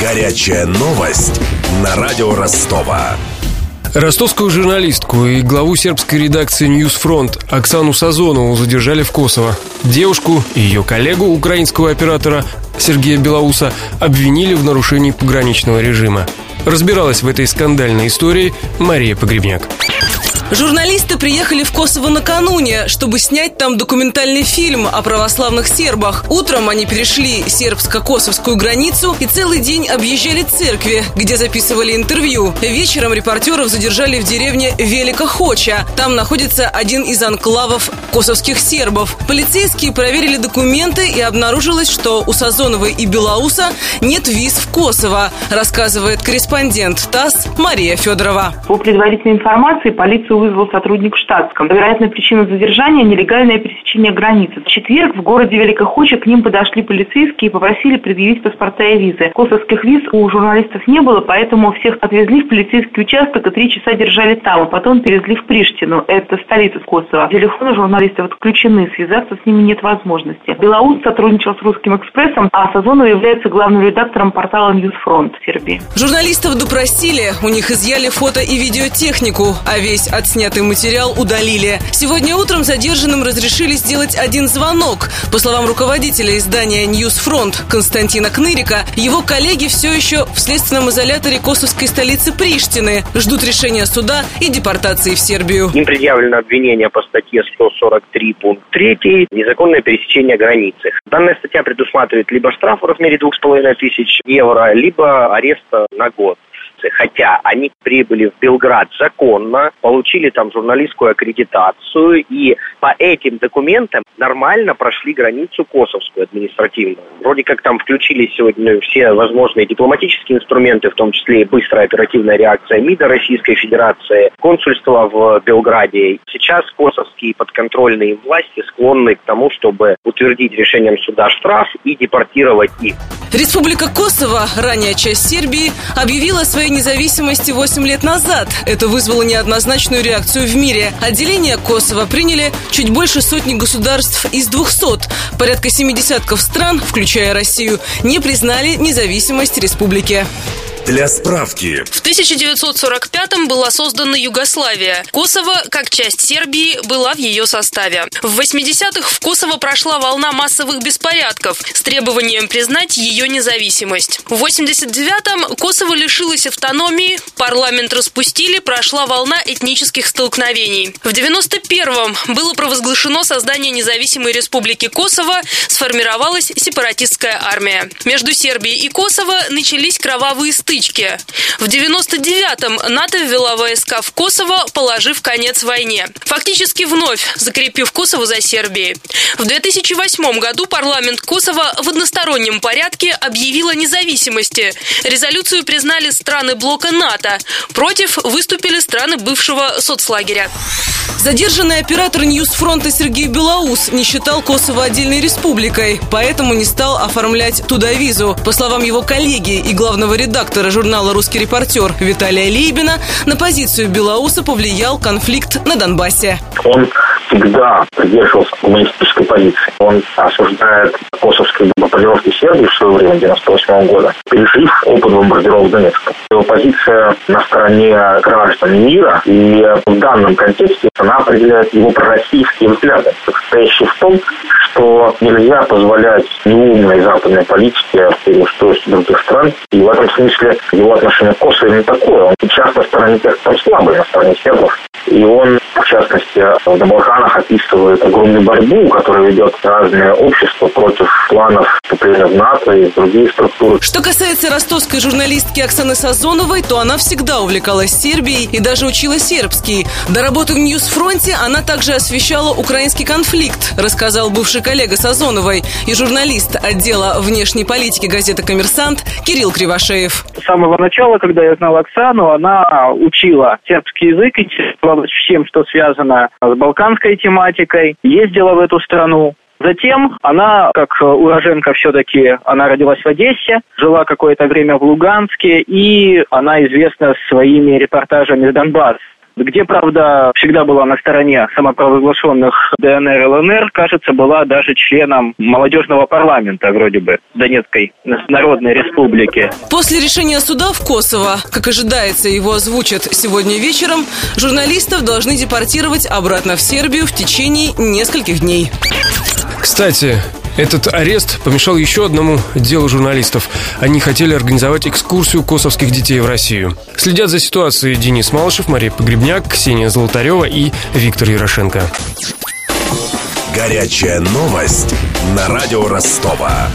Горячая новость на радио Ростова. Ростовскую журналистку и главу сербской редакции «Ньюсфронт» Оксану Сазонову задержали в Косово. Девушку и ее коллегу, украинского оператора Сергея Белоуса, обвинили в нарушении пограничного режима. Разбиралась в этой скандальной истории Мария Погребняк. Журналисты приехали в Косово накануне, чтобы снять там документальный фильм о православных сербах. Утром они перешли сербско-косовскую границу и целый день объезжали церкви, где записывали интервью. Вечером репортеров задержали в деревне Велика Хоча. Там находится один из анклавов косовских сербов. Полицейские проверили документы и обнаружилось, что у Сазоновой и Белоуса нет виз в Косово, рассказывает корреспондент ТАСС Мария Федорова. По предварительной информации полицию вызвал сотрудник в штатском. Вероятная причина задержания – нелегальное пересечение границы. В четверг в городе Велика Хоча к ним подошли полицейские и попросили предъявить паспорта и визы. Косовских виз у журналистов не было, поэтому всех отвезли в полицейский участок и три часа держали там, а потом перевезли в Приштину, это столица Косово. Телефоны журналистов отключены, связаться с ними нет возможности. Белоус сотрудничал с Русским экспрессом, а Сазонова является главным редактором портала Ньюсфронт в Сербии. Журналистов допросили, у них изъяли фото и видеотехнику, а весь от Отснятый материал удалили. Сегодня утром задержанным разрешили сделать один звонок. По словам руководителя издания «Ньюсфронт» Константина Кнырика, его коллеги все еще в следственном изоляторе косовской столицы Приштины. Ждут решения суда и депортации в Сербию. Им предъявлено обвинение по статье 143 пункт 3 «Незаконное пересечение границы». Данная статья предусматривает либо штраф в размере 2500 евро, либо арест на год границы, хотя они прибыли в Белград законно, получили там журналистскую аккредитацию и по этим документам нормально прошли границу косовскую административную. Вроде как там включились сегодня все возможные дипломатические инструменты, в том числе и быстрая оперативная реакция МИДа Российской Федерации, консульство в Белграде. Сейчас косовские подконтрольные власти склонны к тому, чтобы утвердить решением суда штраф и депортировать их. Республика Косово, ранее часть Сербии, объявила своей независимости 8 лет назад. Это вызвало неоднозначную реакцию в мире. Отделение Косово приняли чуть больше сотни государств из 200. Порядка 70 стран, включая Россию, не признали независимость республики. Для справки. В 1945-м была создана Югославия. Косово, как часть Сербии, была в ее составе. В 80-х в Косово прошла волна массовых беспорядков с требованием признать ее независимость. В 89-м Косово лишилось автономии, парламент распустили, прошла волна этнических столкновений. В 91-м было провозглашено создание независимой республики Косово, сформировалась сепаратистская армия. Между Сербией и Косово начались кровавые стычки стычки. В 99-м НАТО ввела войска в Косово, положив конец войне. Фактически вновь закрепив Косово за Сербией. В 2008 году парламент Косово в одностороннем порядке объявил о независимости. Резолюцию признали страны блока НАТО. Против выступили страны бывшего соцлагеря. Задержанный оператор Ньюсфронта Сергей Белоус не считал Косово отдельной республикой, поэтому не стал оформлять туда визу. По словам его коллеги и главного редактора журнала «Русский репортер» Виталия Лейбина, на позицию Белоуса повлиял конфликт на Донбассе. Он всегда придерживался гуманистической позиции. Он осуждает косовские бомбардировки Сербии в свое время, 98 года, пережив опыт бомбардировок Донецка. Его позиция на стороне граждан мира, и в данном контексте она определяет его пророссийские взгляды, состоящие в том, что нельзя позволять неумной западной политике переустройству других стран. И в этом смысле его отношение к Косово именно такое. Он часто на стороне тех, кто слабый, на стороне сербов. И он, в частности, на Балканах описывает огромную борьбу, которую ведет разные общества против планов вступления в НАТО и другие структуры. Что касается ростовской журналистки Оксаны Сазоновой, то она всегда увлекалась Сербией и даже учила сербский. До работы в Ньюсфронте она также освещала украинский конфликт, рассказал бывший коллега Сазоновой и журналист отдела внешней политики газеты «Коммерсант» Кирилл Кривошеев. С самого начала, когда я знал Оксану, она учила сербский язык, интересовалась всем, что связано с балканской тематикой, ездила в эту страну. Затем она, как уроженка все-таки, она родилась в Одессе, жила какое-то время в Луганске, и она известна своими репортажами с Донбасса. Где, правда, всегда была на стороне самопровозглашенных ДНР и ЛНР, кажется, была даже членом молодежного парламента, вроде бы, Донецкой Народной Республики. После решения суда в Косово, как ожидается, его озвучат сегодня вечером, журналистов должны депортировать обратно в Сербию в течение нескольких дней. Кстати, этот арест помешал еще одному делу журналистов. Они хотели организовать экскурсию косовских детей в Россию. Следят за ситуацией Денис Малышев, Мария Погребняк, Ксения Золотарева и Виктор Ярошенко. Горячая новость на радио Ростова.